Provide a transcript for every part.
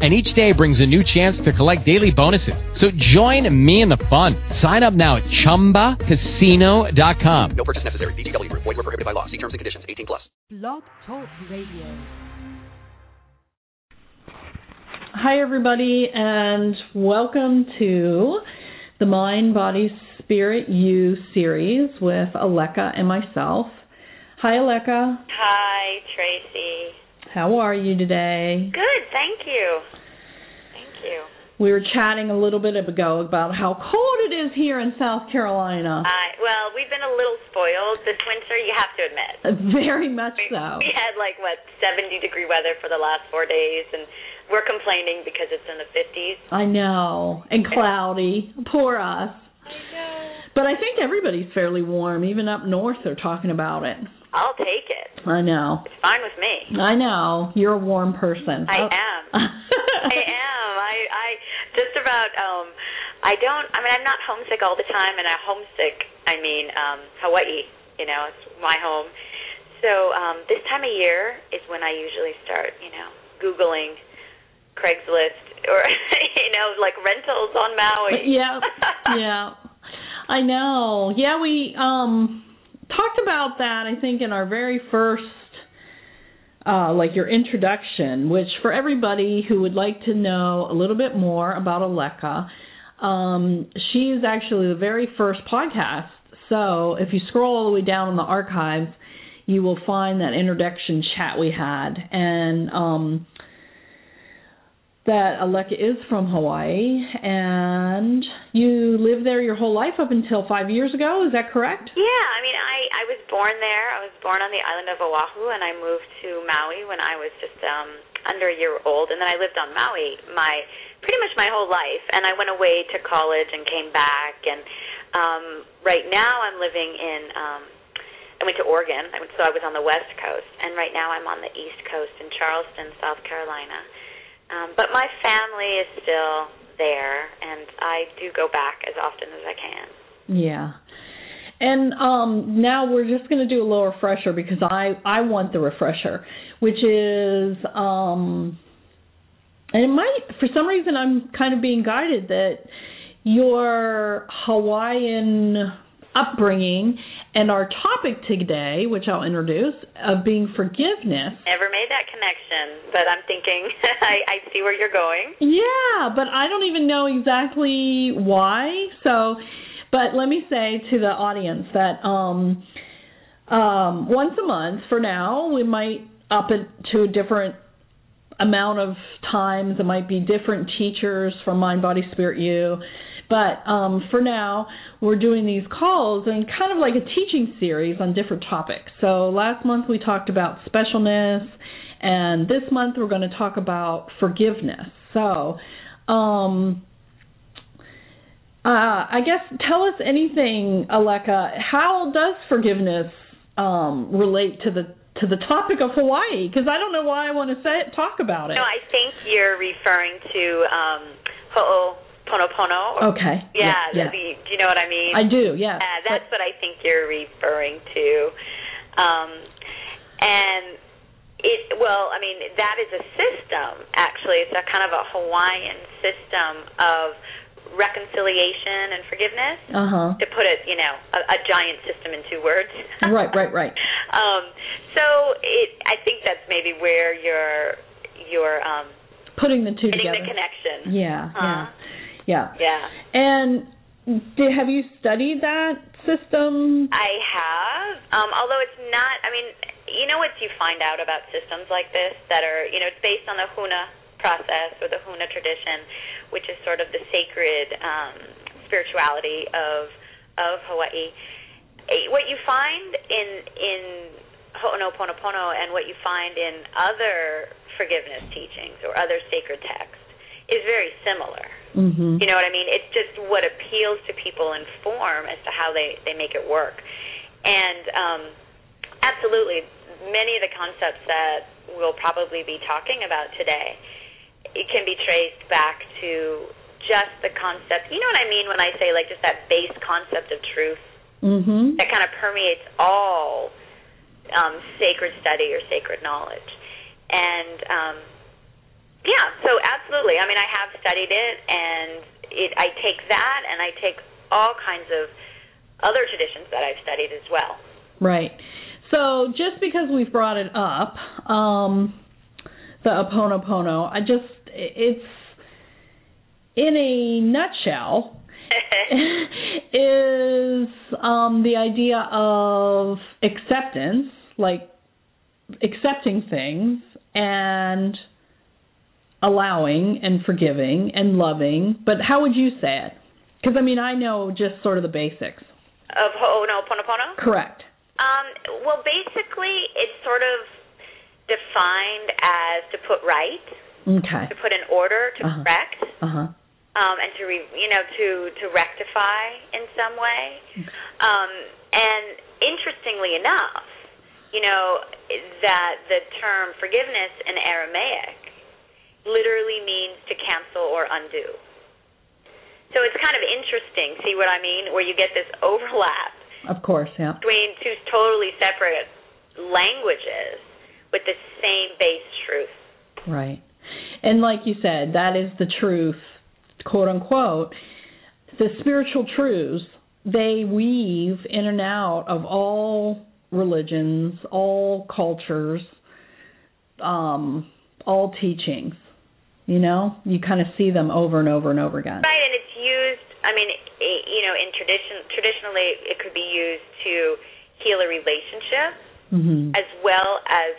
and each day brings a new chance to collect daily bonuses. So join me in the fun. Sign up now at ChumbaCasino.com. No purchase necessary. VGW Group. Void were prohibited by law. See terms and conditions. 18 plus. Blog Talk Radio. Hi, everybody, and welcome to the Mind, Body, Spirit, U series with Aleka and myself. Hi, Aleka. Hi, Tracy. How are you today? Good, thank you. Thank you. We were chatting a little bit ago about how cold it is here in South Carolina. Uh, well, we've been a little spoiled this winter, you have to admit. Very much We, so. we had like what 70 degree weather for the last 4 days and we're complaining because it's in the 50s. I know. And cloudy. Poor us. I know. But I think everybody's fairly warm. Even up north, they're talking about it. I'll take it. I know. It's fine with me. I know. You're a warm person. I Oh. am. I am. I I just about um I don't I mean I'm not homesick all the time and I homesick I mean um Hawaii, you know, it's my home. So um this time of year is when I usually start, you know, googling Craigslist or you know, like rentals on Maui. yeah, yeah. I know. Yeah, we um talked about that I think in our very first uh like your introduction, which for everybody who would like to know a little bit more about Aleka, um she is actually the very first podcast. So, if you scroll all the way down in the archives, you will find that introduction chat we had and um that Aleka is from Hawaii, and you lived there your whole life up until five years ago. Is that correct? Yeah, I mean, I I was born there. I was born on the island of Oahu, and I moved to Maui when I was just um under a year old, and then I lived on Maui my pretty much my whole life. And I went away to college and came back, and um right now I'm living in um I went to Oregon, so I was on the west coast, and right now I'm on the east coast in Charleston, South Carolina. Um, but my family is still there, and I do go back as often as I can. Yeah. And um now we're just going to do a little refresher because I I want the refresher, which is um and it might for some reason I'm kind of being guided that your Hawaiian upbringing and our topic today, which I'll introduce, of being forgiveness. Never made that connection, but I'm thinking I, I see where you're going. Yeah, but I don't even know exactly why. So, but let me say to the audience that um um once a month for now, we might up it to a different amount of times. It might be different teachers from Mind Body Spirit U. But um for now, we're doing these calls and kind of like a teaching series on different topics. So last month we talked about specialness and this month we're going to talk about forgiveness. So, um, uh, I guess tell us anything, Aleka. How does forgiveness um, relate to the to the topic of Hawaii? Because I don't know why I want to say talk about it. No, I think you're referring to um, Ho'oponopono. okay. Yeah, Yeah. the, the, do you know what I mean? I do. Yeah, that's what I think you're referring to. Um, and it well, I mean, that is a system actually. It's a kind of a Hawaiian system of reconciliation and forgiveness. Uh huh. To put it, you know, a, a giant system in two words. Right. Right. Right. um, so it, I think that's maybe where you're you're um, Putting the two getting together. the connection. Yeah. Uh, Yeah. Yeah. yeah. And did, have you studied that system? I have, um, although it's not. I mean, you know what you find out about systems like this that are, you know, it's based on the Huna process or the Huna tradition, which is sort of the sacred um, spirituality of of Hawaii. Eh, What you find in in Ho'oponopono and what you find in other forgiveness teachings or other sacred texts is very similar. Mm-hmm. You know what I mean? It's just what appeals to people in form as to how they they make it work. And um absolutely many of the concepts that we'll probably be talking about today, it can be traced back to just the concept. You know what I mean when I say like just that base concept of truth Mhm. that kind of permeates all um, sacred study or sacred knowledge. And um, yeah, so absolutely. I mean, I have studied it, and it. I take that, and I take all kinds of other traditions that I've studied as well. Right. So just because we've brought it up, um, the Oponopono, I just it's in a nutshell is um, the idea of acceptance, like accepting things and allowing and forgiving and loving. But how would you say it? Because I mean, I know just sort of the basics. Of Ho'oponopono? Correct. Um, well, basically, it's sort of defined as to put right, Okay. to put in order, to Uh-huh. correct, Uh huh. um, and to re, you know to to rectify in some way. Um, and interestingly enough, you know that the term forgiveness in Aramaic literally means to cancel or undo. So it's kind of interesting. See what I mean? Where you get this overlap Of course, yeah. between two totally separate languages with the same base truth. Right. And like you said, that is the truth, quote unquote. The spiritual truths, they weave in and out of all religions, all cultures, um, all teachings. You know, you kind of see them over and over and over again. Right, and it's used. I mean, i you know, in tradition, traditionally, it could be used to heal a relationship, hmm as well as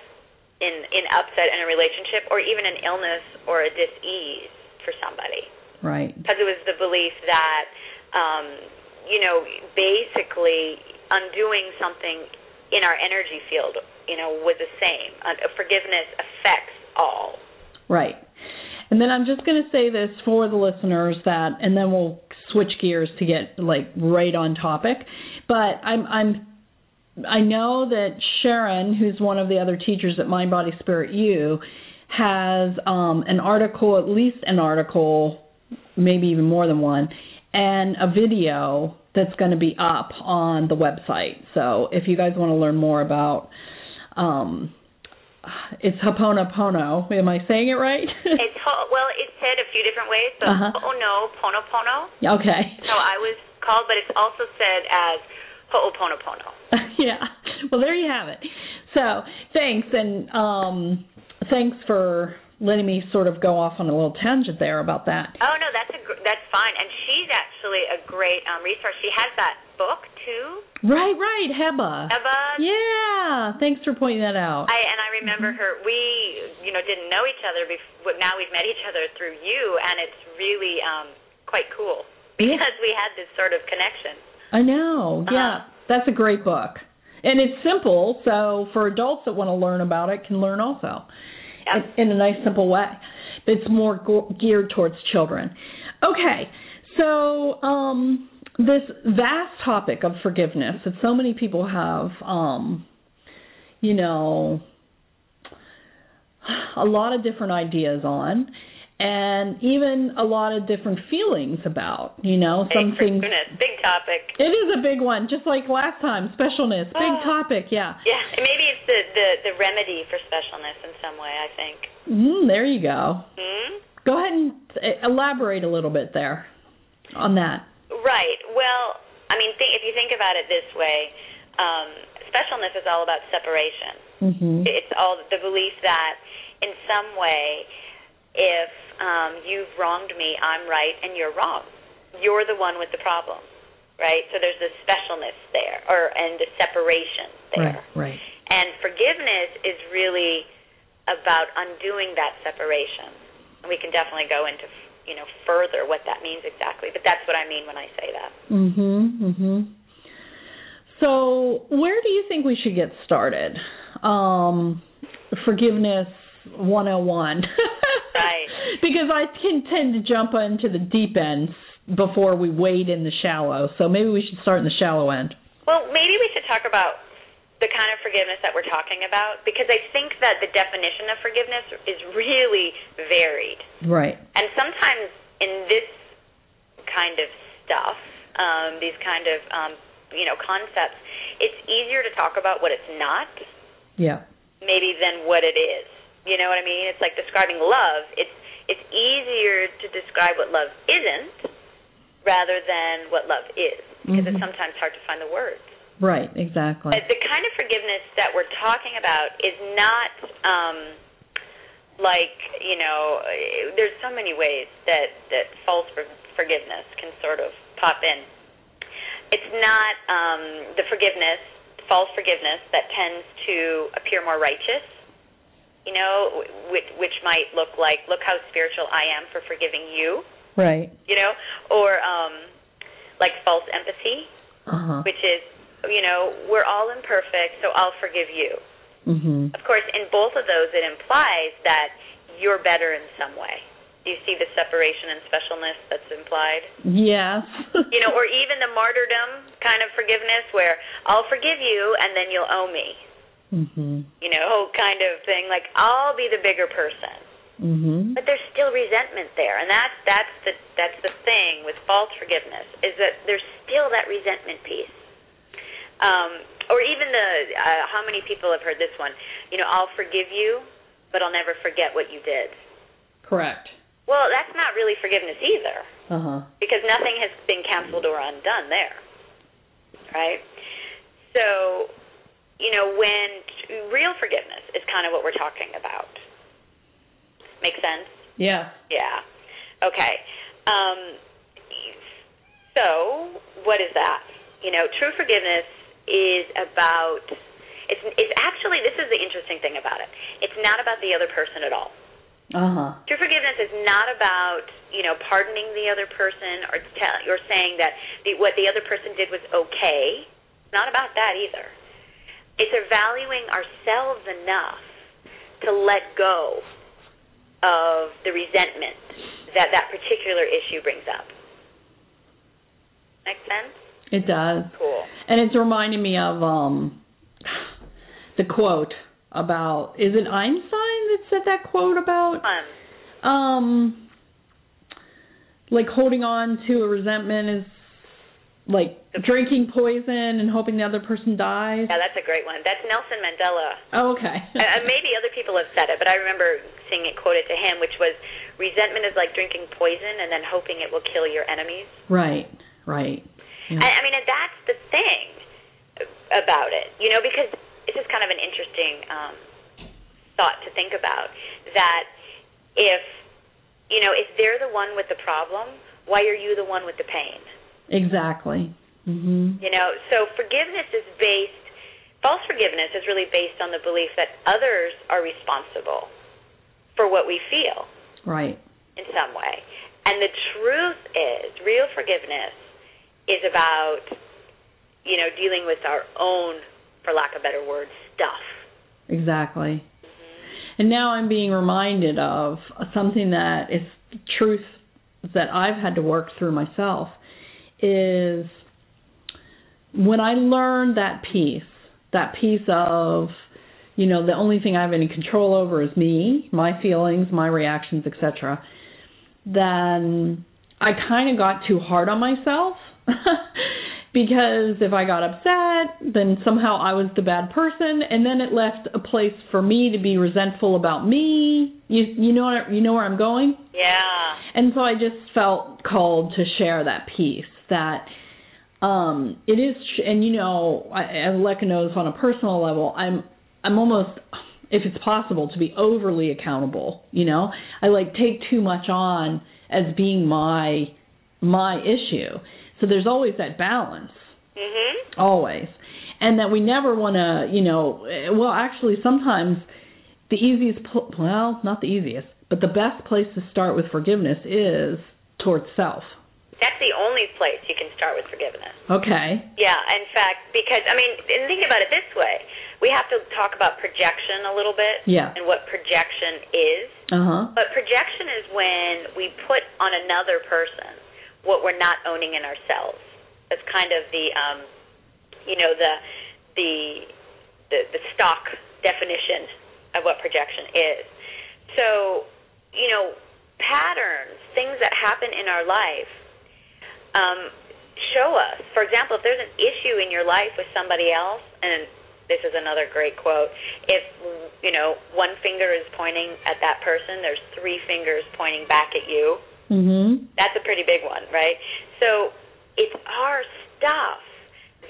in in upset in a relationship, or even an illness or a dis-ease for somebody, Right. because it was the belief that, um, you know, basically undoing something in our energy field, you know, was the same. Uh, forgiveness affects all. Right. And then I'm just going to say this for the listeners that, and then we'll switch gears to get like right on topic. But I'm, I'm, I know that Sharon, who's one of the other teachers at Mind Body Spirit U, has um, an article, at least an article, maybe even more than one, and a video that's going to be up on the website. So if you guys want to learn more about um, it's Haponopono. Am I saying it right? It's ho- well, it's said a few different ways. So, Uh-huh. oh no, pono pono. okay. So I was called, but it's also said as ho'oponopono. yeah. Well, there you have it. So thanks, and um, thanks for letting me sort of go off on a little tangent there about that. Oh no, that's a gr- that's fine. And she's actually a great um, resource. She has that book too, Right, right, Heba. Heba. Yeah. Thanks for pointing that out. I and I remember her. We you know didn't know each other before. But now we've met each other through you, and it's really um, quite cool Yeah. because we had this sort of connection. I know. Yeah, Uh-huh. that's a great book, and it's simple. So for adults that want to learn about it, can learn also Yeah. in, in a nice, simple way. It's more geared towards children. Okay, so um, this vast topic of forgiveness that so many people have, um, you know, a lot of different ideas on. And even a lot of different feelings about, you know, some things big topic. it is a big one, just like last time. Specialness, big Oh. topic, yeah. Yeah, maybe it's the, the the remedy for specialness in some way. I think. Mm, there you go. Hmm. Go ahead and uh, elaborate a little bit there on that. Right. Well, I mean, think, if you think about it this way, um, specialness is all about separation. Mhm. It's all the belief that in some way, if um, you've wronged me, I'm right and you're wrong. You're the one with the problem, right? So there's this specialness there, or and the separation there. Right, right. And forgiveness is really about undoing that separation. And we can definitely go into you know further what that means exactly, but that's what I mean when I say that. Mhm. Mhm. So, where do you think we should get started? Um, forgiveness 101. Right. because I can tend to jump into the deep end before we wade in the shallow. So maybe we should start in the shallow end. Well, maybe we should talk about the kind of forgiveness that we're talking about because I think that the definition of forgiveness is really varied. Right. And sometimes in this kind of stuff, um, these kind of um, you know concepts, it's easier to talk about what it's not Yeah. maybe than what it is. You know what I mean? It's like describing love. It's it's easier to describe what love isn't rather than what love is because Mhm. it's sometimes hard to find the words. Right. Exactly. But the kind of forgiveness that we're talking about is not um, like you know. There's so many ways that that false forgiveness can sort of pop in. It's not um, the forgiveness, false forgiveness, that tends to appear more righteous. You know, which, which might look like, look how spiritual I am for forgiving you. right. You know, or um, like false empathy, Uh huh. which is, you know, we're all imperfect, so I'll forgive you. Mhm. Of course, in both of those, it implies that you're better in some way. Do you see the separation and specialness that's implied? Yes. You know, or even the martyrdom kind of forgiveness where I'll forgive you and then you'll owe me. mhm. You know, kind of thing. Like I'll be the bigger person. Mhm. But there's still resentment there, and that's that's the that's the thing with false forgiveness is that there's still that resentment piece. Um, or even the uh, how many people have heard this one? You know, I'll forgive you, but I'll never forget what you did. Correct. Well, that's not really forgiveness either, Uh huh. because nothing has been canceled or undone there, right? So, you know, when real forgiveness is kind of what we're talking about. Make sense? Yeah. Yeah. Okay. Um, so, what is that? You know, true forgiveness is about. It's it's actually this is the interesting thing about it. It's not about the other person at all. Uh huh. True forgiveness is not about you know pardoning the other person or tell, or saying that the, what the other person did was okay. It's not about that either. It's valuing ourselves enough to let go of the resentment that that particular issue brings up. Make sense? It does. Cool. And it's reminding me of um the quote about is it Einstein that said that quote about Fun. um like holding on to a resentment is like drinking poison and hoping the other person dies. Yeah, that's a great one. That's Nelson Mandela. Oh, okay. uh, maybe other people have said it, but I remember seeing it quoted to him, which was resentment is like drinking poison and then hoping it will kill your enemies. right. Right. Yeah. I, I mean, and that's the thing about it, you know, because this is kind of an interesting um, thought to think about. That if you know, if they're the one with the problem, why are you the one with the pain? Exactly. Mhm. You know, so forgiveness is based. False forgiveness is really based on the belief that others are responsible for what we feel Right. in some way. And the truth is, real forgiveness is about, you know, dealing with our own, for lack of a better word stuff. Exactly. And now I'm being reminded of something that is truth that I've had to work through myself is when I learned that piece, that piece of, you know, the only thing I have any control over is me, my feelings, my reactions, etc. Then I kind of got too hard on myself because if I got upset, then somehow I was the bad person, and then it left a place for me to be resentful about me. You you know what, you know where I'm going, Yeah. and so I just felt called to share that piece that um it is, and you know, I, as Aleka knows on a personal level, I'm I'm almost if it's possible to be overly accountable. You know, I like take too much on as being my my issue. So there's always that balance, Mhm. always, and that we never want to, you know. Well, actually, sometimes the easiest, well, not the easiest, but the best place to start with forgiveness is towards self. That's the only place you can start with forgiveness. Okay. Yeah, in fact, because I mean, and think about it this way: we have to talk about projection a little bit, Yeah. and what projection is. Uh huh. But projection is when we put on another person what we're not owning in ourselves. That's kind of the, um, you know, the the the the stock definition of what projection is. So, you know, patterns, things that happen in our life, um, show us. For example, if there's an issue in your life with somebody else, and this is another great quote. If you know one finger is pointing at that person, there's three fingers pointing back at you. Mhm. That's a pretty big one, right? So it's our stuff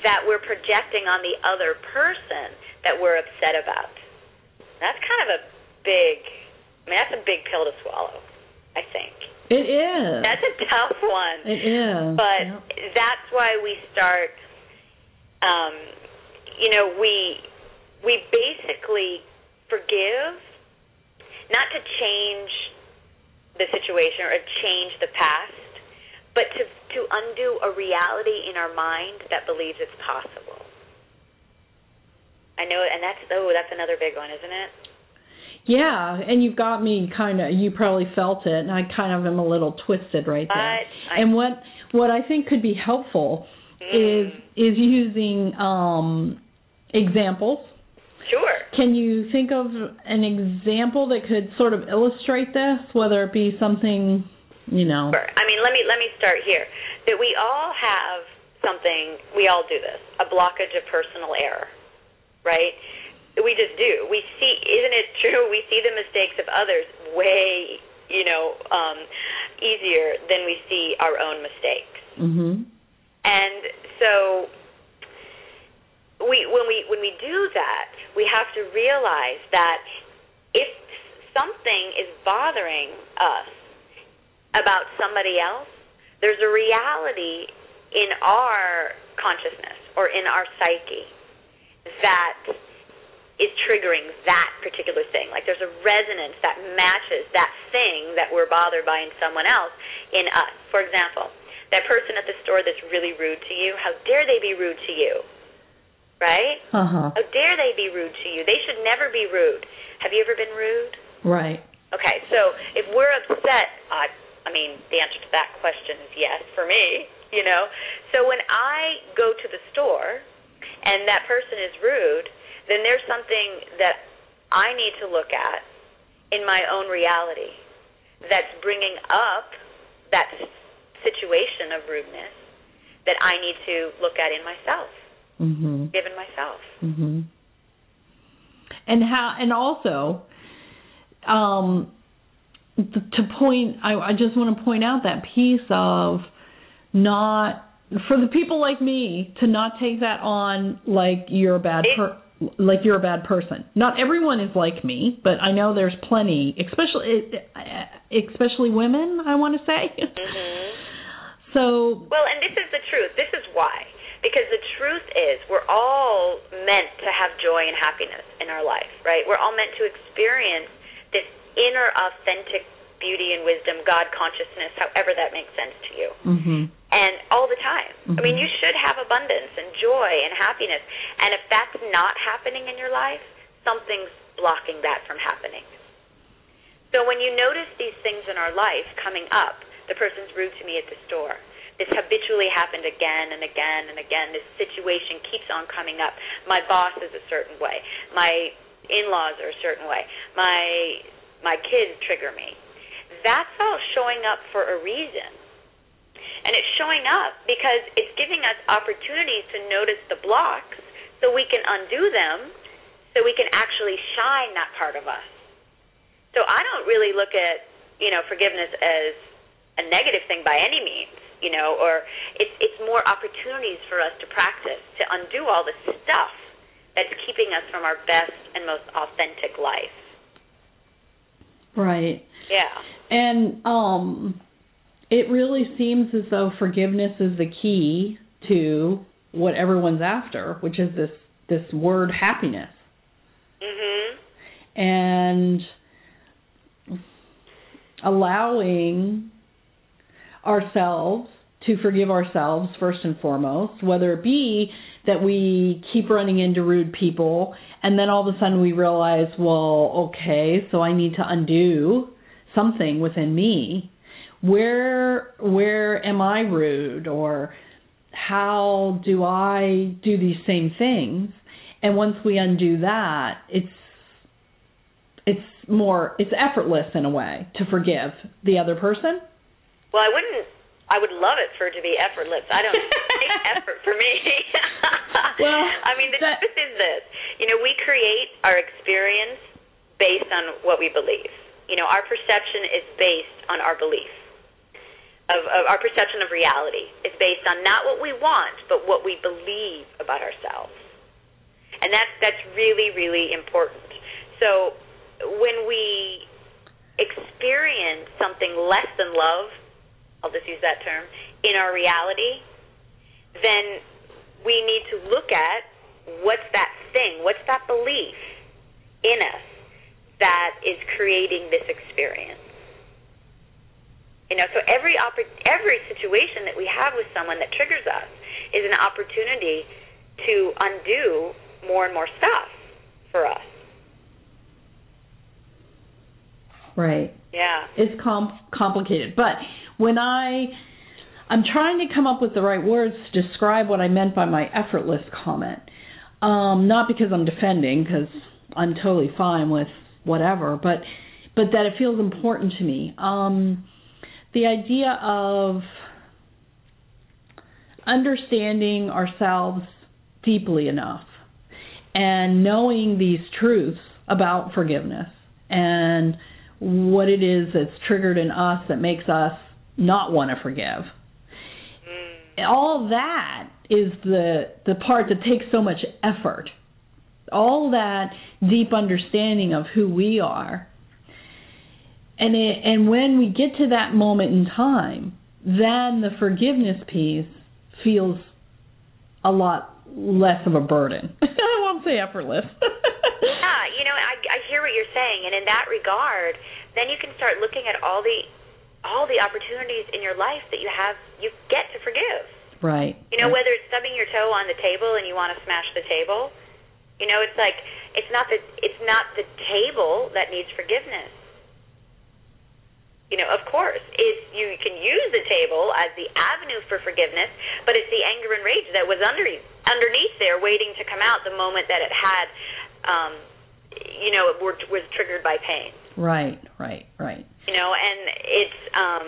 that we're projecting on the other person that we're upset about. That's kind of a big. I mean, that's a big pill to swallow. I think It is. that's a tough one it is. but Yep. that's why we start um you know we we basically forgive not to change the situation or change the past but to to undo a reality in our mind that believes it's possible I know and that's oh that's another big one isn't it Yeah, and you've got me kind of. You probably felt it, and I kind of am a little twisted right there. I- and what what I think could be helpful is is using um examples. Sure Can you think of an example that could sort of illustrate this, whether it be something, you know? Sure. I mean, let me let me start here. That we all have something. We all do this. A blockage of personal error, right? We just do. We see. Isn't it true? We see the mistakes of others way, you know, um, easier than we see our own mistakes. Mhm. And so we when we when we do that, we have to realize that if something is bothering us about somebody else, there's a reality in our consciousness or in our psyche that is triggering that particular thing. Like there's a resonance that matches that thing that we're bothered by in someone else in us. For example, that person at the store that's really rude to you, how dare they be rude to you? Right? Uh huh. How dare they be rude to you? They should never be rude. Have you ever been rude? Right. Okay, so if we're upset, uh, I mean, the answer to that question is yes for me, you know. So when I go to the store and that person is rude, then there's something that I need to look at in my own reality that's bringing up that situation of rudeness that I need to look at in myself, Mhm. given myself. Mhm. And how and also um to point I I just want to point out that piece of not for the people like me to not take that on like you're a bad per like you're a bad person. Not everyone is like me, but I know there's plenty, especially especially women, I want to say. Mhm. So, Well, and this is the truth. This is why. Because the truth is, we're all meant to have joy and happiness in our life, right? We're all meant to experience this inner authentic beauty and wisdom, God consciousness, however that makes sense to you. mhm. And all the time. I mean, Mhm. you should have abundance and joy and happiness. And if that's not happening in your life, something's blocking that from happening. So when you notice these things in our life coming up, the person's rude to me at the store. This habitually happened again and again and again. This situation keeps on coming up. My boss is a certain way. My in-laws are a certain way. My my kids trigger me. That's all showing up for a reason. And it's showing up because it's giving us opportunities to notice the blocks so we can undo them so we can actually shine that part of us. So I don't really look at, you know, forgiveness as a negative thing by any means, you know, or it's it's more opportunities for us to practice to undo all the stuff that's keeping us from our best and most authentic life. right. Yeah. And um it really seems as though forgiveness is the key to what everyone's after, which is this this word happiness. Mhm. And allowing ourselves to forgive ourselves first and foremost, whether it be that we keep running into rude people and then all of a sudden we realize, well, okay, so I need to undo something within me. Where where am I rude or how do I do these same things? And once we undo that, it's it's more it's effortless in a way to forgive the other person. Well, I wouldn't. I would love it for it to be effortless. I don't take effort for me. Well, I mean, the that- truth is this. You know, we create our experience based on what we believe. You know, our perception is based on our belief. Of, of our perception of reality is based on not what we want, but what we believe about ourselves. And that's that's really really important. So when we experience something less than love, I'll just use that term, in our reality, then we need to look at what's that thing, what's that belief in us that is creating this experience. You know, so every oppor- every situation that we have with someone that triggers us is an opportunity to undo more and more stuff for us. Right. Yeah. It's com- complicated, but when I I'm trying to come up with the right words to describe what I meant by my effortless comment. Um, not because I'm defending, because I'm totally fine with whatever, but but that it feels important to me. Um, the idea of understanding ourselves deeply enough and knowing these truths about forgiveness and what it is that's triggered in us that makes us not want to forgive. Mm. All that is the the part that takes so much effort. All that deep understanding of who we are. And it, and when we get to that moment in time, then the forgiveness piece feels a lot less of a burden. I won't say effortless. Yeah, you know, I I hear what you're saying, and in that regard, then you can start looking at all the all the opportunities in your life that you have you get to forgive. right. You know, whether it's stubbing your toe on the table and you want to smash the table, you know, it's like it's not the it's not the table that needs forgiveness. You know, of course, it's you can use the table as the avenue for forgiveness, but it's the anger and rage that was under underneath there, waiting to come out the moment that it had, um, you know, it were, was triggered by pain Right, right, right. you know and it's um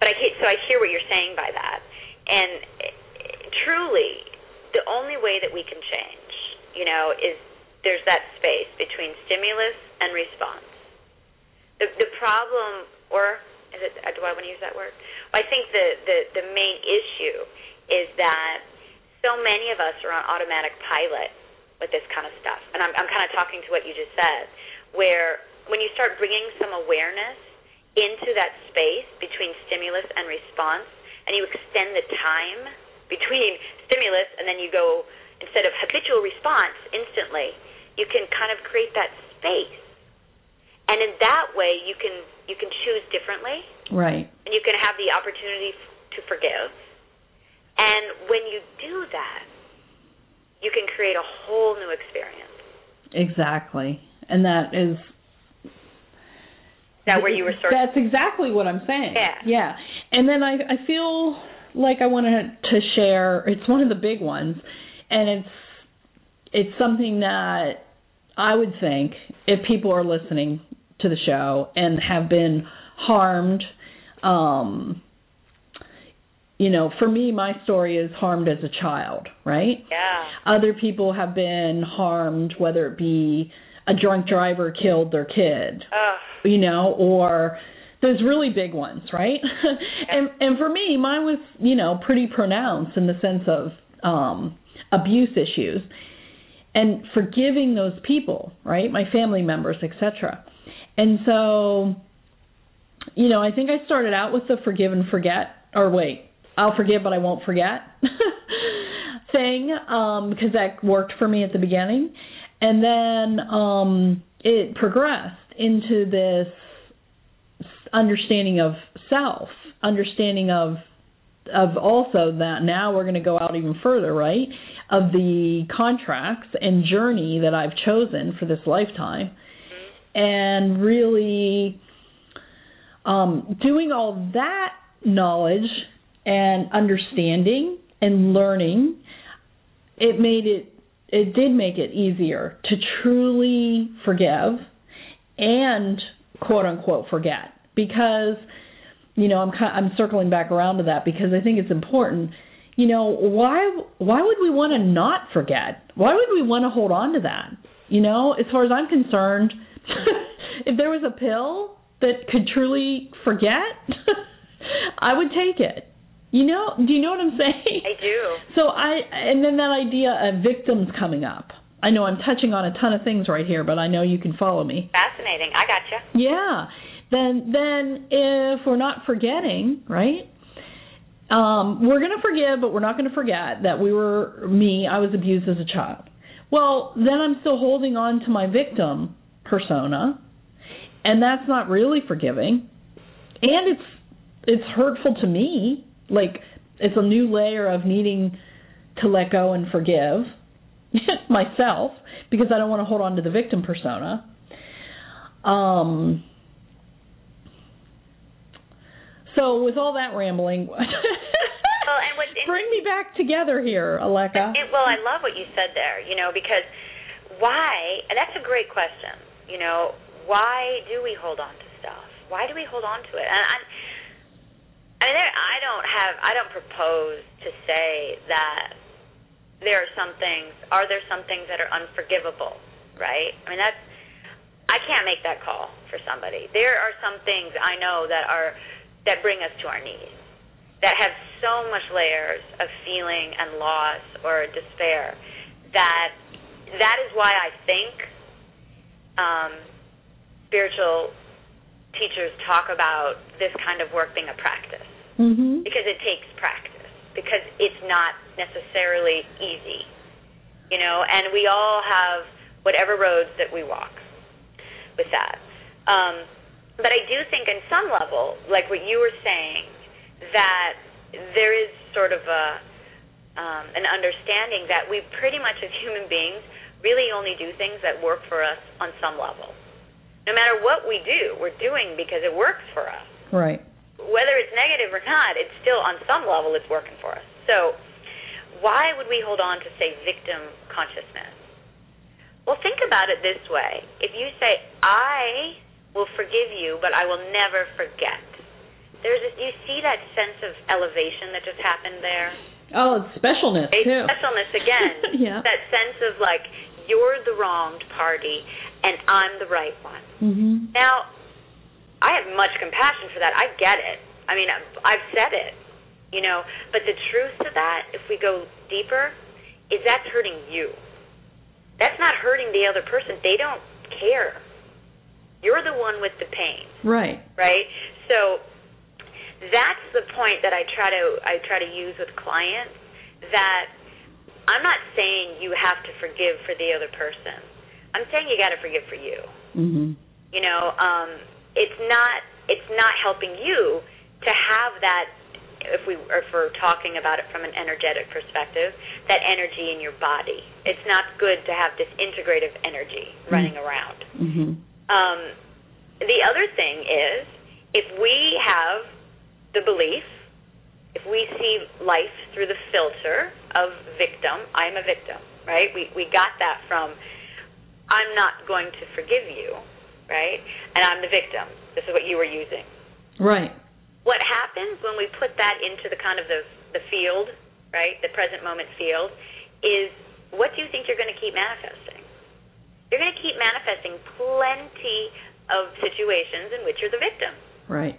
but i so i hear what you're saying by that. And truly the only way that we can change you know is there's that space between stimulus and response. The the problem or is it do i want to use that word? Well, i think the the the main issue is that so many of us are on automatic pilot with this kind of stuff. And i'm i'm kind of talking to what you just said where when you start bringing some awareness into that space between stimulus and response, and you extend the time between stimulus and then you go instead of habitual response instantly, you can kind of create that space. And in that way, you can you can choose differently, Right. and you can have the opportunity f- to forgive. And when you do that, you can create a whole new experience. Exactly. And that Is that where you were sort That's exactly what I'm saying. Yeah. Yeah. And then I I feel like I wanted to share it's one of the big ones and it's it's something that I would think if people are listening to the show and have been harmed um you know, for me my story is harmed as a child, right? yeah. Other people have been harmed whether it be a drunk driver killed their kid Ugh. you know, or those really big ones, right? and and for me, mine was, you know, pretty pronounced in the sense of um abuse issues and forgiving those people, right? My family members, etc. And so you know, I think I started out with the forgive and forget or wait, I'll forgive but I won't forget thing um because that worked for me at the beginning. And then um it progressed into this understanding of self, understanding of of also that now we're going to go out even further, right? Of the contracts and journey that I've chosen for this lifetime, and really um, doing all that knowledge and understanding and learning, it made it it did make it easier to truly forgive and quote unquote forget because you know I'm I'm circling back around to that because I think it's important. You know why why would we want to not forget? Why would we want to hold on to that? You know, as far as I'm concerned, if there was a pill that could truly forget, I would take it. You know, do you know what I'm saying? I do. So I and then that idea of victims coming up. I know I'm touching on a ton of things right here, but I know you can follow me. Fascinating. I got gotcha. Yeah. Then then if we're not forgetting, right? Um, we're going to forgive, but we're not going to forget that we were me. I was abused as a child. Well, then I'm still holding on to my victim persona, and that's not really forgiving, and it's it's hurtful to me. Like it's a new layer of needing to let go and forgive myself because I don't want to hold on to the victim persona. Um. So with all that rambling, Well, and what's bring me back together here, Aleka. It, well, I love what you said there, you know, because why, and that's a great question, you know, why do we hold on to stuff? Why do we hold on to it? And I, I mean, there, I don't have, I don't propose to say that there are some things, are there some things that are unforgivable, right? I mean, that's, I can't make that call for somebody. There are some things I know that are, that bring us to our knees that have so much layers of feeling and loss or despair that that is why I think um, spiritual teachers talk about this kind of work being a practice Mhm. because it takes practice. Because it's not necessarily easy. You know and we all have whatever roads that we walk with that. Um, but I do think in some level like what you were saying that there is sort of a um, an understanding that we pretty much as human beings really only do things that work for us on some level. No matter what we do we're doing because it works for us. Right. Whether it's negative or not, it's still on some level it's working for us. So why would we hold on to say victim consciousness? Well, think about it this way. If you say I will forgive you, but I will never forget. There's a, you see that sense of elevation that just happened there? Oh, it's specialness A too. specialness again. Yeah. That sense of like you're the wronged party and I'm the right one. Mhm. Now, I have much compassion for that. I get it. I mean, I've, I've said it, you know. But the truth to that, if we go deeper, is that's hurting you. That's not hurting the other person. They don't care. You're the one with the pain, Right. right? So that's the point that I try to I try to use with clients that I'm not saying you have to forgive for the other person. I'm saying you got to forgive for you Mhm. you know um it's not it's not helping you to have that if we if we're talking about it from an energetic perspective that energy in your body. It's not good to have this integrative energy running around. Mhm. um the other thing is if we have the belief if we see life through the filter of victim i'm a victim right? We we got that from i'm not going to forgive you right and i'm the victim this is what you were using Right. what happens when we put that into the kind of the the field right the present moment field is what do you think you're going to keep manifesting you're going to keep manifesting plenty of situations in which you're the victim Right.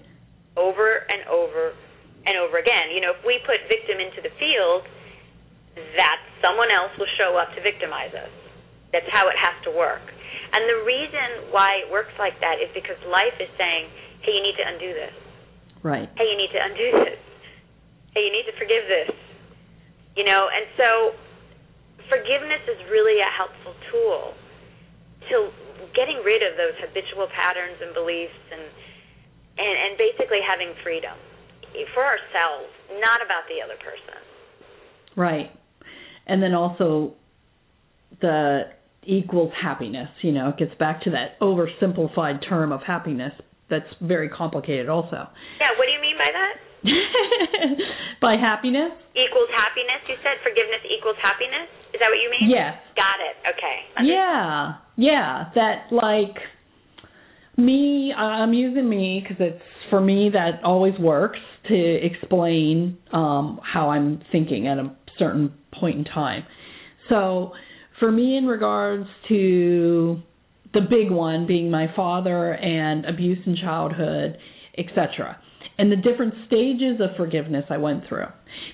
over and over and over again. You know, if we put victim into the field, that someone else will show up to victimize us. That's how it has to work. And the reason why it works like that is because life is saying, hey, you need to undo this. Right. Hey, you need to undo this. Hey, you need to forgive this. You know, and so forgiveness is really a helpful tool to getting rid of those habitual patterns and beliefs and and, and basically having freedom for ourselves, not about the other person. Right. And then also the equals happiness, you know, it gets back to that oversimplified term of happiness that's very complicated also. Yeah, what do you mean by that? By happiness? Equals happiness? You said forgiveness equals happiness? Is that what you mean? Yes. Got it. Okay. Yeah, yeah. That like me. I'm using me because it's for me that always works to explain um, how I'm thinking at a certain point in time. So for me, in regards to the big one being my father and abuse in childhood, etc., and the different stages of forgiveness I went through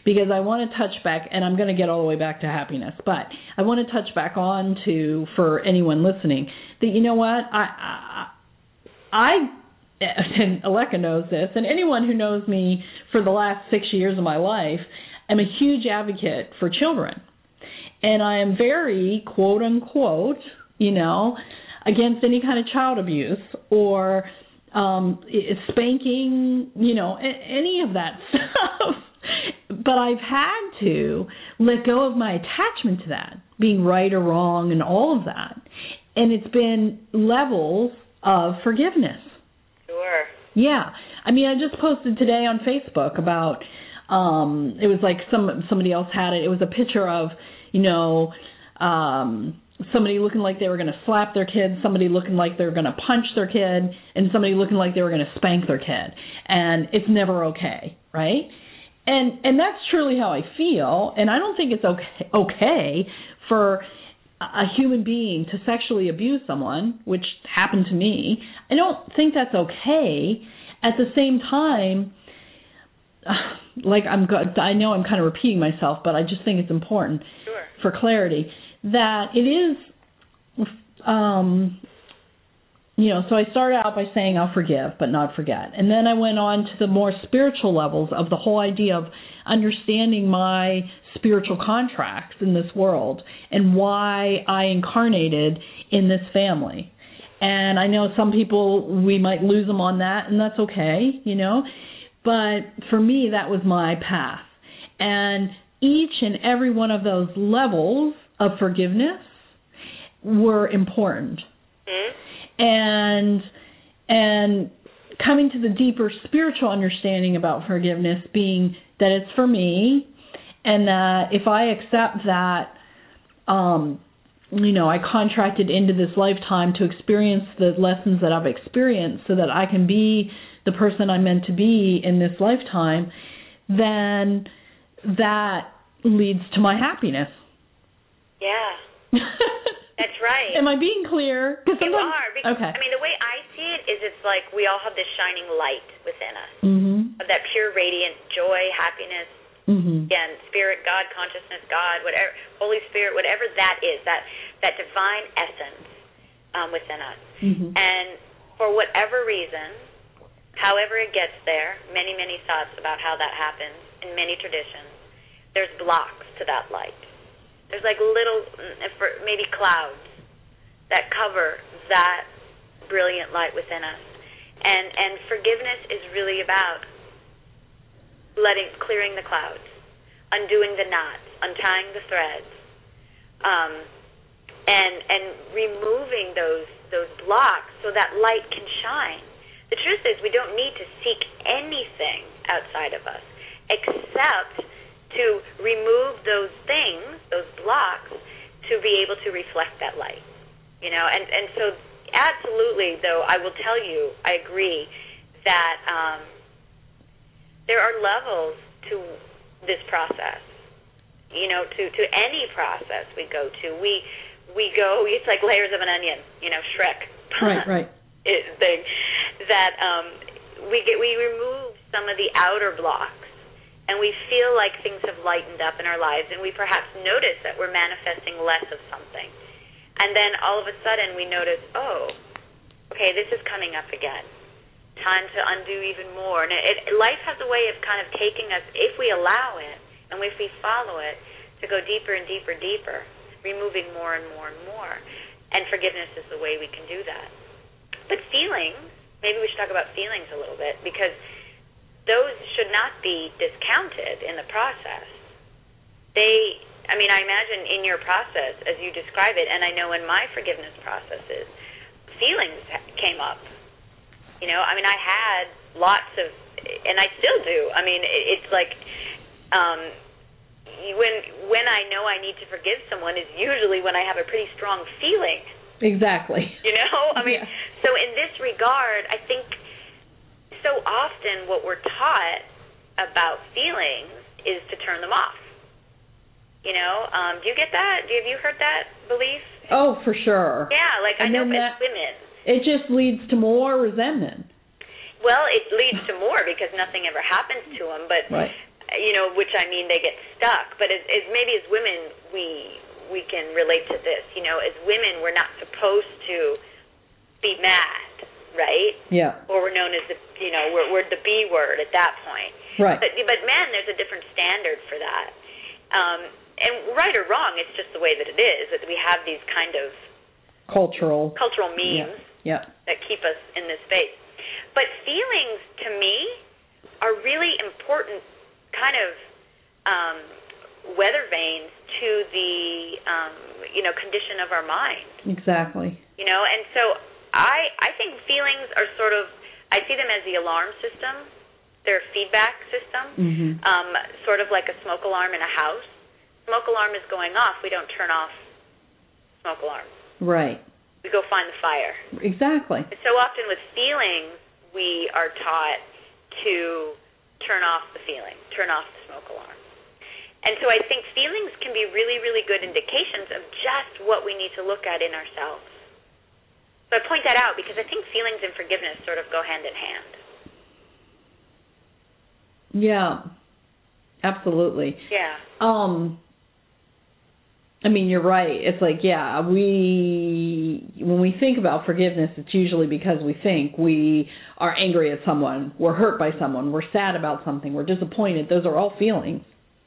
because I want to touch back, and I'm going to get all the way back to happiness, but I want to touch back on to for anyone listening that you know what I I, I and Aleka knows this, and anyone who knows me for the last six years of my life, I'm a huge advocate for children, and I am very quote unquote, you know, against any kind of child abuse or um spanking, you know, any of that stuff but I've had to let go of my attachment to that, being right or wrong and all of that. And it's been levels of forgiveness. Sure. Yeah. I mean, I just posted today on Facebook about um it was like some somebody else had it. It was a picture of, you know, um somebody looking like they were going to slap their kid, somebody looking like they were going to punch their kid, and somebody looking like they were going to spank their kid. And it's never okay, right? and and that's truly how I feel. And I don't think it's okay okay for a human being to sexually abuse someone, which happened to me. I don't think that's okay. At the same time, like I'm go- I know I'm kind of repeating myself, but I just think it's important Sure. for clarity that it is um you know, so I started out by saying I'll forgive but not forget. And then I went on to the more spiritual levels of the whole idea of understanding my spiritual contracts in this world and why I incarnated in this family. And I know some people we might lose them on that and that's okay, you know. But for me that was my path. And each and every one of those levels of forgiveness were important Hmm? and and coming to the deeper spiritual understanding about forgiveness being that it's for me and that if I accept that um you know I contracted into this lifetime to experience the lessons that I've experienced so that I can be the person I'm meant to be in this lifetime then that leads to my happiness Yeah. That's right. Am I being clear? 'Cause you are. Because, okay. I mean, the way I see it is it's like we all have this shining light within us mhm. of that pure, radiant joy, happiness, Mhm. again, spirit, God, consciousness, God, whatever, Holy Spirit, whatever that is, that that divine essence um, within us. Mhm. And for whatever reason, however it gets there, many, many thoughts about how that happens in many traditions, there's blocks to that light. There's like little, mm, maybe clouds that cover that brilliant light within us. And and forgiveness is really about letting clearing the clouds, undoing the knots, untying the threads, um, and and removing those those blocks so that light can shine. The truth is, we don't need to seek anything outside of us except to remove those things, those blocks, to be able to reflect that light. You know, and and so absolutely, though, I will tell you, I agree that um, there are levels to this process. You know, to to any process we go to, we we go. It's like layers of an onion. You know, Shrek. Right, right. It, thing that um, we get we remove some of the outer blocks and we feel like things have lightened up in our lives and we perhaps notice that we're manifesting less of something. And then all of a sudden we notice oh okay this is coming up again. Time to undo even more. And it, it life has a way of kind of taking us if we allow it and if we follow it to go deeper and deeper and deeper removing more and more and more. And forgiveness is the way we can do that but feelings, maybe we should talk about feelings a little bit because those should not be discounted in the process. They, I mean, I imagine in your process, as you describe it, and I know in my forgiveness processes, feelings came up. You know, I mean, I had lots of, and I still do. I mean, it's like, um, when when I know I need to forgive someone is usually when I have a pretty strong feeling. Exactly. You know, I mean, Yeah. So in this regard, I think so often what we're taught about feelings is to turn them off. You know, um, do you get that? Do you, have you heard that belief? Oh, for sure. Yeah, like I know that- women. It just leads to more resentment. Well, it leads to more because nothing ever happens to them, but Right. you know, which I mean they get stuck. But as, as maybe as women, we we can relate to this. You know, as women, we're not supposed to be mad, right? Yeah. Or we're known as the you know we're we're the B word at that point. Right. But but men, there's a different standard for that. Um, and right or wrong, it's just the way that it is. That we have these kind of Cultural. cultural memes Yeah. that keep us in this space. But feelings, to me, are really important kind of um, weather vanes to the um, you know condition of our mind. Exactly. You know, and so I I think feelings are sort of I see them as the alarm system. They're a feedback system, Mhm. um, sort of like a smoke alarm in a house. Smoke alarm is going off. We don't turn off smoke alarm. Right. We go find the fire. Exactly. So often with feelings, we are taught to turn off the feeling, turn off the smoke alarm. And so I think feelings can be really, really good indications of just what we need to look at in ourselves. So I point that out because I think feelings and forgiveness sort of go hand in hand. Yeah. Absolutely. Yeah. Um I mean, you're right. It's like, yeah, we when we think about forgiveness, it's usually because we think we are angry at someone, we're hurt by someone, we're sad about something, we're disappointed. Those are all feelings.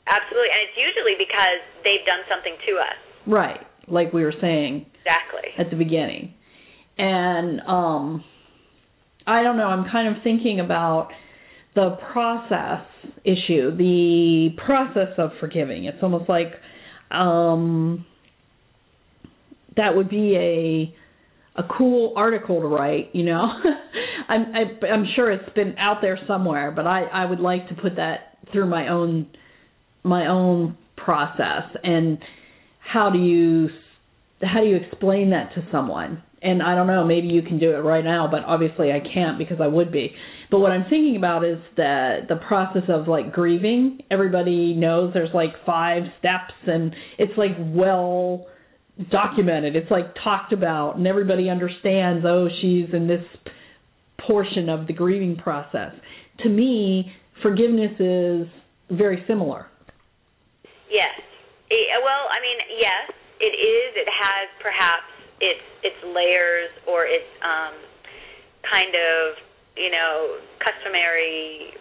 Absolutely. And it's usually because they've done something to us. Right. Like we were saying Exactly. at the beginning. And um I don't know, I'm kind of thinking about the process issue, the process of forgiving. It's almost like um that would be a a cool article to write, you know. I'm I, I'm sure it's been out there somewhere, but I I would like to put that through my own my own process and how do you how do you explain that to someone? And I don't know, maybe you can do it right now, but obviously I can't because I would be. But what I'm thinking about is that the process of like grieving. Everybody knows there's like five steps and it's like well documented. It's like talked about and everybody understands, oh, she's in this portion of the grieving process. To me, forgiveness is very similar. Yes. Well, I mean, yes, it is. It has perhaps its its layers or its um, kind of you know customary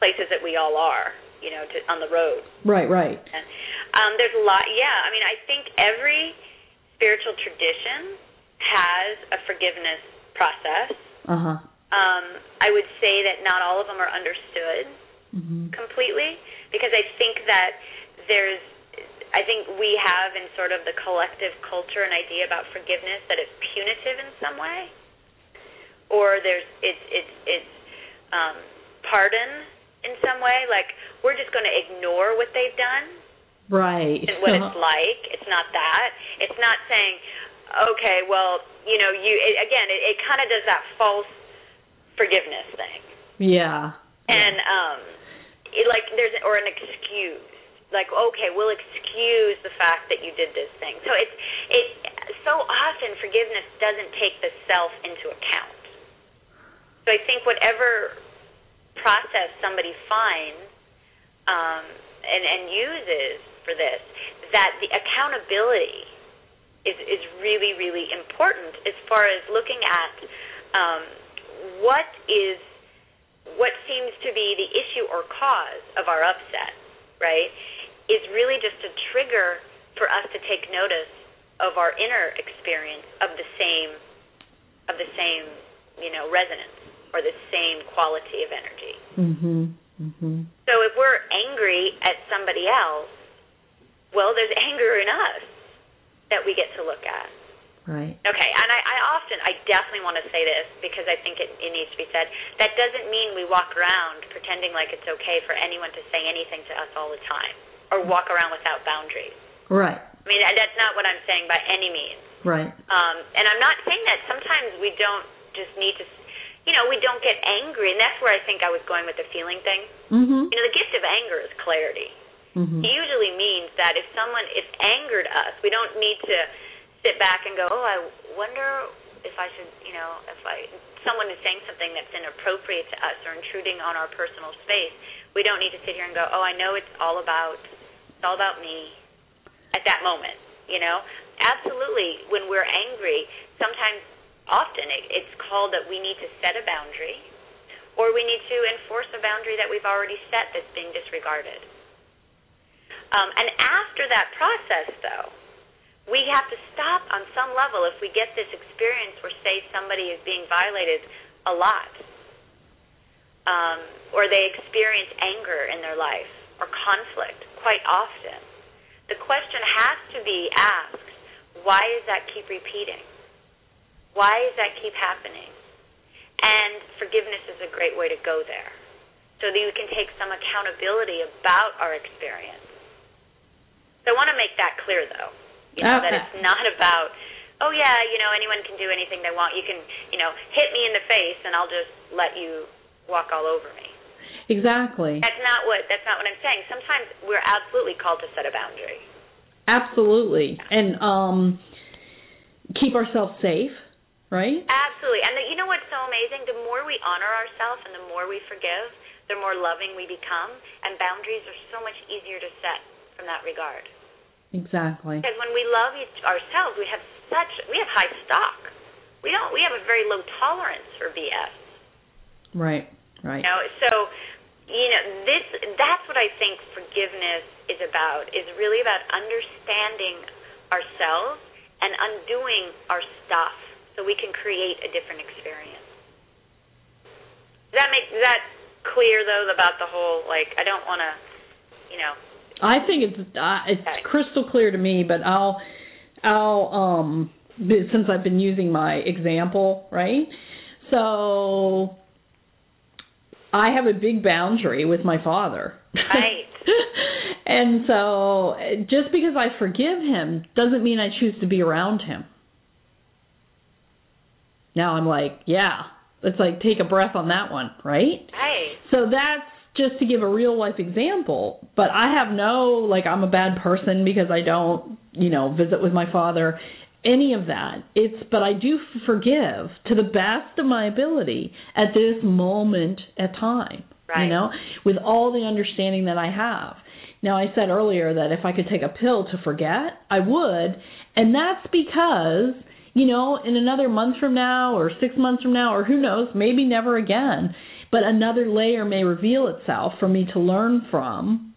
places that we all are, you know, to, on the road. Right, right. And, um, there's a lot. Yeah, I mean, I think every spiritual tradition has a forgiveness process. Uh-huh. Um, I would say that not all of them are understood Mhm. completely because I think that there's I think we have in sort of the collective culture an idea about forgiveness that it's punitive in some way or there's it's it's it's um pardon in some way like we're just going to ignore what they've done Right. and what it's like it's not that it's not saying okay well you know you it, again it, it kind of does that false forgiveness thing Yeah. and um it, like there's or an excuse like okay we'll excuse the fact that you did this thing. So it's it so often forgiveness doesn't take the self into account. So i think whatever process somebody finds um and and uses for this that the accountability is is really really important as far as looking at um what is what seems to be the issue or cause of our upset, right, is really just a trigger for us to take notice of our inner experience of the same of the same, you know, resonance or the same quality of energy. Mhm. Mhm. So if we're angry at somebody else, well, there's anger in us that we get to look at. Right. Okay, and I, I often, I definitely want to say this because I think it, it needs to be said. That doesn't mean we walk around pretending like it's okay for anyone to say anything to us all the time. Or walk around without boundaries. Right. I mean, that's not what I'm saying by any means. Right. Um, and I'm not saying that sometimes we don't just need to, you know, we don't get angry, and that's where I think I was going with the feeling thing. Mhm. You know, the gift of anger is clarity. Mhm. It usually means that if someone is angered us, we don't need to sit back and go, oh, I wonder if I should, you know, if I someone is saying something that's inappropriate to us or intruding on our personal space. We don't need to sit here and go, oh, I know it's all about it's all about me at that moment. You know, absolutely. When we're angry, sometimes, often, it, it's called that we need to set a boundary, or we need to enforce a boundary that we've already set that's being disregarded. Um, and after that process, though, we have to stop on some level if we get this experience where, say, somebody is being violated a lot, um, or they experience anger in their life or conflict quite often. The question has to be asked why does that keep repeating? Why does that keep happening? And forgiveness is a great way to go there so that you can take some accountability about our experience. So I want to make that clear, though. You know, that it's not about, oh, yeah, you know, anyone can do anything they want. You can, you know, hit me in the face and I'll just let you walk all over me. Exactly. That's not what that's not what I'm saying. Sometimes we're absolutely called to set a boundary. Absolutely. And um keep ourselves safe, right? Absolutely. And the, you know what's so amazing? The more we honor ourselves and the more we forgive, the more loving we become, and boundaries are so much easier to set from that regard. Exactly. Because when we love each, ourselves, we have such we have high stock. We don't we have a very low tolerance for BS. Right. Right. You know, so you know this that's what I think forgiveness is about. Is really about understanding ourselves and undoing our stuff so we can create a different experience. Does that make is that clear though about the whole like I don't want to, you know. I think it's uh, it's Okay. crystal clear to me, but I'll I'll um since I've been using my example, right? So I have a big boundary with my father. Right. and so just because I forgive him doesn't mean I choose to be around him. Now I'm like, yeah, let's like take a breath on that one, right? Right. So that's just to give a real life example, but I have no like I'm a bad person because I don't, you know, visit with my father, any of that. It's but I do forgive to the best of my ability at this moment at time, Right. you know, with all the understanding that I have. Now I said earlier that if I could take a pill to forget, I would, and that's because you know, in another month from now or 6 months from now or who knows, maybe never again, but another layer may reveal itself for me to learn from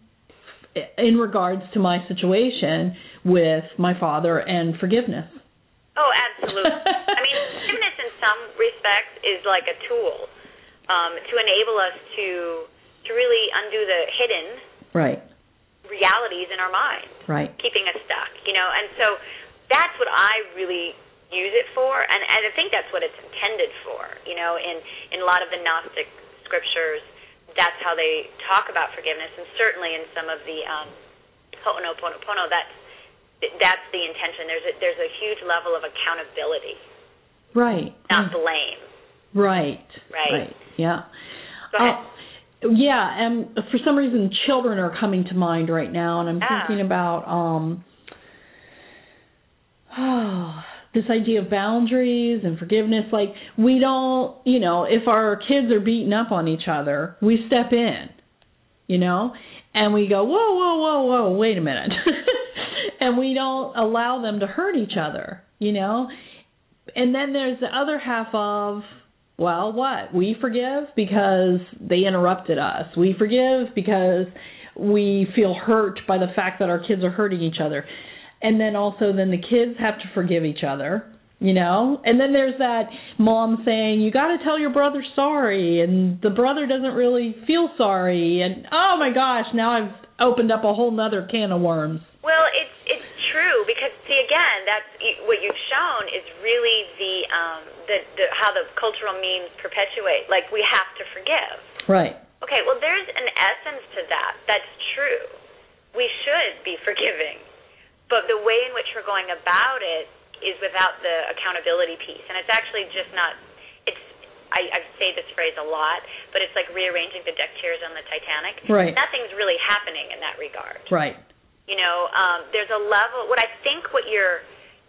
in regards to my situation with my father and forgiveness. Oh, absolutely. I mean, forgiveness in some respects is like a tool um, to enable us to to really undo the hidden Right. realities in our mind, Right. keeping us stuck. You know, and so that's what I really use it for, and, and I think that's what it's intended for. You know, in in a lot of the Gnostic scriptures, that's how they talk about forgiveness, and certainly in some of the um, Ho'oponopono, that's that's the intention. There's a, there's a huge level of accountability, Right. not blame. Right. Right. Right. Yeah. Uh, yeah, and for some reason children are coming to mind right now and I'm Ah. thinking about um oh, this idea of boundaries and forgiveness like we don't, you know, if our kids are beating up on each other, we step in, you know, and we go, "Whoa, whoa, whoa, whoa, wait a minute." and we don't allow them to hurt each other, you know? And then there's the other half of well, what? We forgive because they interrupted us. We forgive because we feel hurt by the fact that our kids are hurting each other. And then also then the kids have to forgive each other, you know? And then there's that mom saying, "You got to tell your brother sorry." And the brother doesn't really feel sorry and oh my gosh, now I've opened up a whole nother can of worms. Well, it's it's true because see again, that's what you've shown is really the um the, the how the cultural memes perpetuate. Like we have to forgive. Right. Okay, well there's an essence to that. That's true. we should be forgiving. But the way in which we're going about it is without the accountability piece. And it's actually just not it's I, I say this phrase a lot, but it's like rearranging the deck chairs on the Titanic. Right. Nothing's really happening in that regard. Right. You know, um, there's a level. What I think, what you're,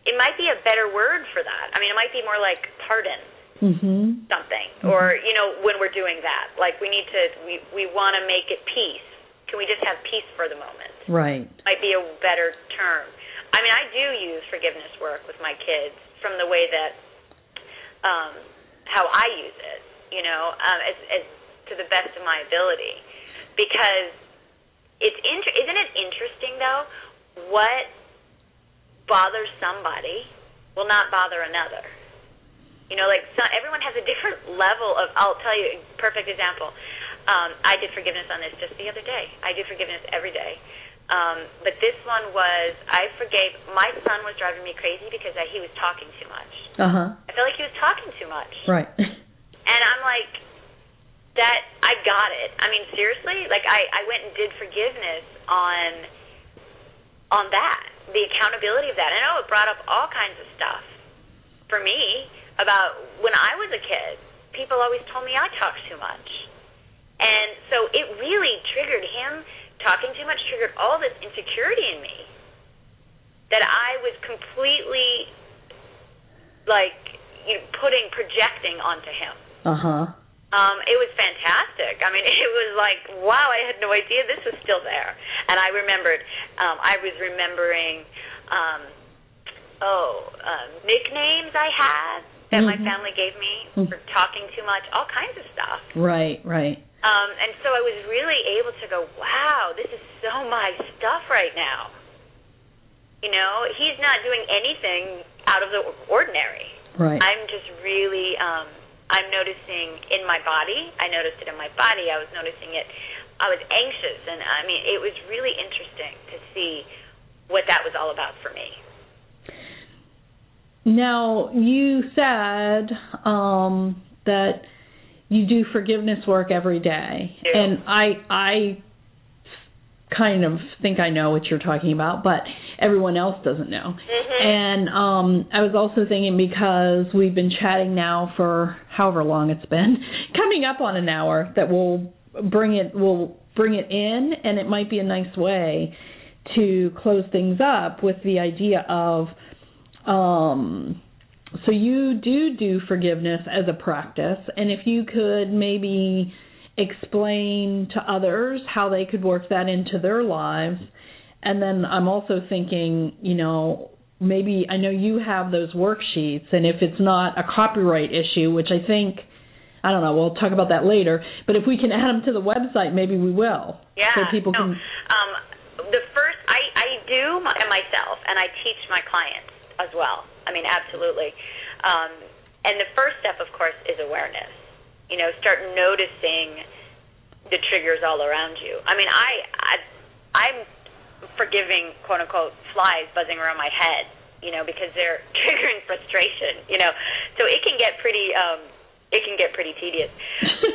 it might be a better word for that. I mean, it might be more like pardon Mhm. something, or you know, when we're doing that, like we need to, we we want to make it peace. Can we just have peace for the moment? Right. Might be a better term. I mean, I do use forgiveness work with my kids from the way that, um, how I use it. You know, um, as as to the best of my ability, because it's inter- isn't it interesting though? What bothers somebody will not bother another. You know like so, everyone has a different level of i'll tell you a perfect example. Um i did forgiveness on this just the other day. I do forgiveness every day um but this one was i forgave my son was driving me crazy because I, he was talking too much Uh huh. i felt like he was talking too much Right. and I'm like, that I got it. I mean, seriously, like I I went and did forgiveness on on that, the accountability of that. I know it brought up all kinds of stuff for me about when I was a kid. People always told me I talked too much, and so it really triggered him. Talking too much triggered all this insecurity in me that I was completely like you know, putting projecting onto him. Uh huh. Um, it was fantastic. I mean, it was like, wow, I had no idea this was still there. And I remembered, um, I was remembering, um, oh, um, nicknames I had that my Mhm. family gave me Mm. for talking too much, all kinds of stuff. Right. Right. Um, and so I was really able to go, wow, this is so my stuff right now. You know, he's not doing anything out of the ordinary. Right. I'm just really um I'm noticing in my body. I noticed it in my body. I was noticing it. I was anxious and I mean it was really interesting to see what that was all about for me. Now you said um, that you do forgiveness work every day, Yeah. and I I kind of think I know what you're talking about, but everyone else doesn't know. Mhm. And um, I was also thinking because we've been chatting now for however long it's been, coming up on an hour, that we'll bring it we'll bring it in, and it might be a nice way to close things up with the idea of um so you do do forgiveness as a practice and if you could maybe explain to others how they could work that into their lives and then I'm also thinking, you know, maybe I know you have those worksheets and if it's not a copyright issue, which I think I don't know, we'll talk about that later, but if we can add them to the website, maybe we will. Yeah. So people no, can um the first I I do my, myself and I teach my clients as well. I mean, absolutely. Um and the first step of course is awareness. You know, start noticing the triggers all around you. I mean, I I I'm forgiving quote unquote flies buzzing around my head, you know, because they're triggering frustration, you know. So it can get pretty um it can get pretty tedious.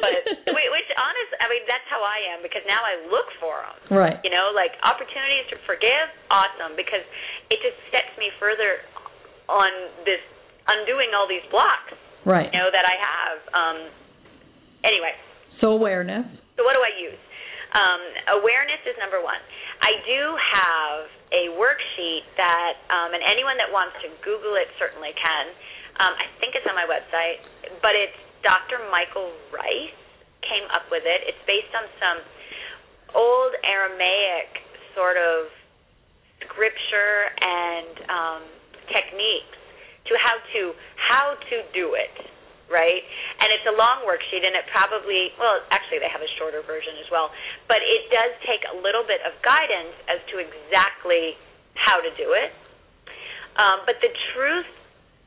But which honest, I mean that's how I am because now I look for them. right. You know, like opportunities to forgive, awesome, because it just sets me further on this undoing all these blocks, Right. you know, that I have. Um anyway, So awareness. so what do I use? Um, awareness is number one. I do have a worksheet that, um, and anyone that wants to Google it certainly can. Um, I think it's on my website, but it's Dr. Michael Ryce came up with it. It's based on some old Aramaic sort of scripture and um, techniques to how to how to do it right? And it's a long worksheet, and it probably, well, actually, they have a shorter version as well, but it does take a little bit of guidance as to exactly how to do it. Um, but the truth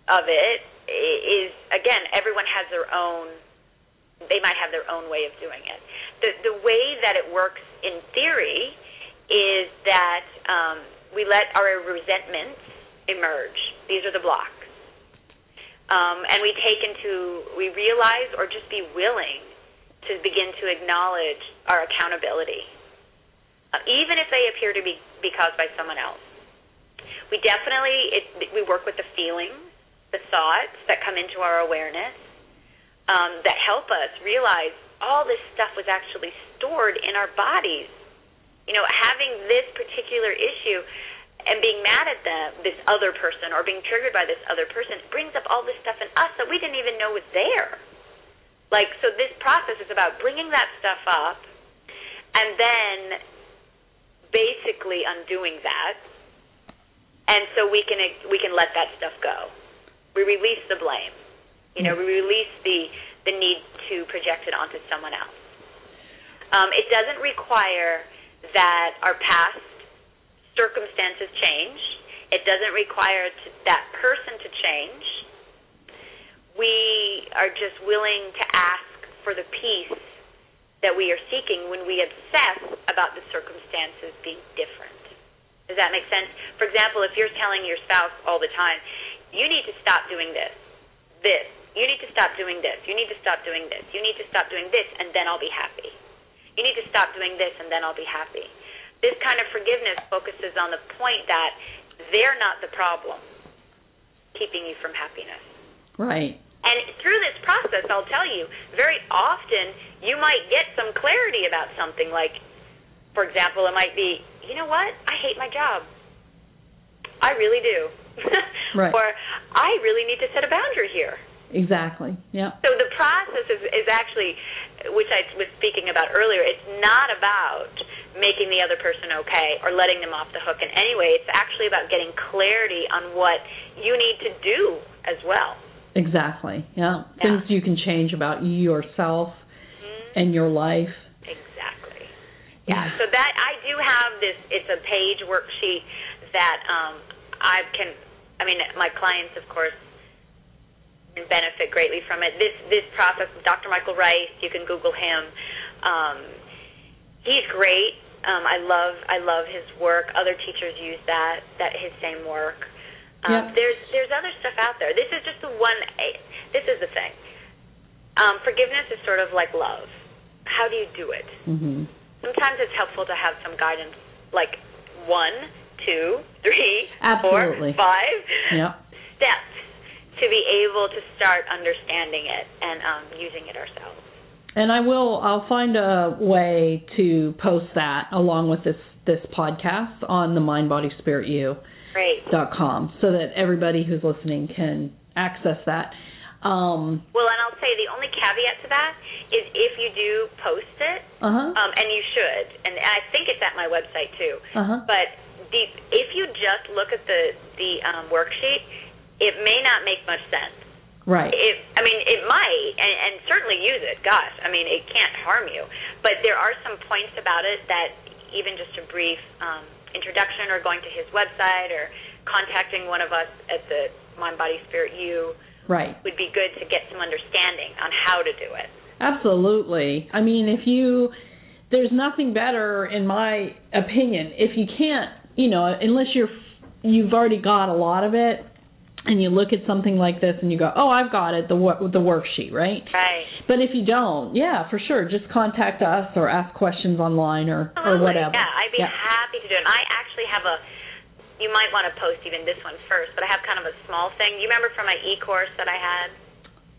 of it is, again, everyone has their own. They might have their own way of doing it. The the way that it works in theory is that um, we let our resentments emerge. These are the blocks um, and we take into we realize or just be willing to begin to acknowledge our accountability uh, even if they appear to be, be caused by someone else. We definitely it, we work with the feelings, the thoughts that come into our awareness um, that help us realize all this stuff was actually stored in our bodies. You know, having this particular issue and being mad at them, this other person, or being triggered by this other person, brings up all this stuff in us that we didn't even know was there. Like, so this process is about bringing that stuff up and then basically undoing that. And so we can we can let that stuff go. We release the blame. You know, we release the the need to project it onto someone else. Um, it doesn't require that our past circumstances change. It doesn't require to, that person to change. We are just willing to ask for the peace that we are seeking when we obsess about the circumstances being different. Does that make sense? For example, if you're telling your spouse all the time, you need to stop doing this, this, you need to stop doing this, you need to stop doing this, you need to stop doing this, and then I'll be happy. You need to stop doing this, and then I'll be happy. This kind of forgiveness focuses on the point that they're not the problem keeping you from happiness. Right. And through this process, I'll tell you, very often you might get some clarity about something. Like, for example, it might be, you know what? I hate my job. I really do. Right. or I really need to set a boundary here. Exactly. Yeah. So the process is, is actually, which I was speaking about earlier, it's not about making the other person okay or letting them off the hook in any way. It's actually about getting clarity on what you need to do as well. Exactly. Yeah. Yeah. Things you can change about yourself Mhm. and your life. Exactly. Yeah. So that I do have this. It's a page worksheet that um, I can. I mean, my clients, of course, can benefit greatly from it. This this process, Dr. Michael Ryce. You can Google him. Um, he's great. Um, I love I love his work. Other teachers use that that his same work. Um, Yeah. There's there's other stuff out there. This is just the one. eh, This is the thing. Um, forgiveness is sort of like love. How do you do it? Mhm. Sometimes it's helpful to have some guidance, like one, two, three, Absolutely. four, five Yeah. steps to be able to start understanding it and um, using it ourselves. And I will I'll find a way to post that along with this this podcast on the mind body spirit U dot com so that everybody who's listening can access that. Um Well, and I'll say the only caveat to that is if you do post it, uh-huh. um, and you should, and I think it's at my website too. Uh-huh. But the, if you just look at the the um, worksheet, it may not make much sense. Right. It, I mean, it might, and, and certainly use it. Gosh, I mean, it can't harm you. But there are some points about it that even just a brief um, introduction, or going to his website, or contacting one of us at the Mind Body Spirit U Right. would be good to get some understanding on how to do it. Absolutely. I mean, if you, there's nothing better, in my opinion, if you can't, you know, unless you're, you've already got a lot of it, and you look at something like this and you go, oh, I've got it, the the worksheet, right? Right. But if you don't, yeah, for sure, just contact us or ask questions online or or whatever. Yeah, I'd be Yeah. happy to do it. And I actually have a. You might want to post even this one first, but I have kind of a small thing. You remember from my e-course that I had?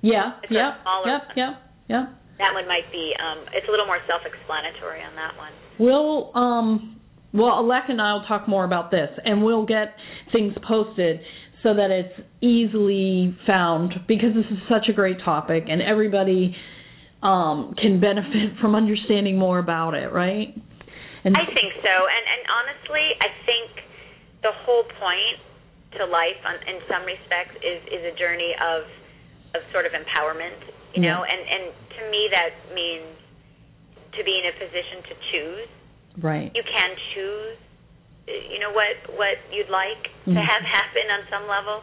Yeah. It's a Yep. smaller Yep. one. Yep. Yep. That one might be. Um, it's a little more self-explanatory on that one. We'll um well Aleka and I'll talk more about this and we'll get things posted so that it's easily found because this is such a great topic and everybody um can benefit from understanding more about it, right? And I think so, and and honestly, I think the whole point to life, on, in some respects, is is a journey of of sort of empowerment, you Yeah. know, and and to me that means to be in a position to choose. Right. You can choose, you know, what what you'd like to Mhm. have happen on some level,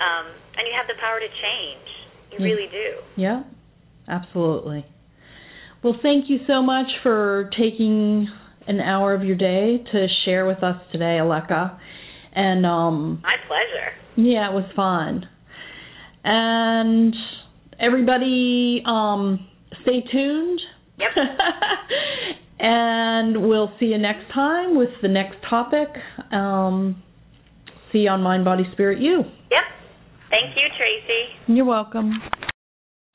um, and you have the power to change. You Yeah. really do. Yeah. Absolutely. Well, thank you so much for taking an hour of your day to share with us today, Aleka. And um My pleasure. Yeah, it was fun. And everybody, um, stay tuned. Yep. And we'll see you next time with the next topic. Um, see you on Mind, Body, Spirit, U. Yep. Thank you, Tracy. You're welcome.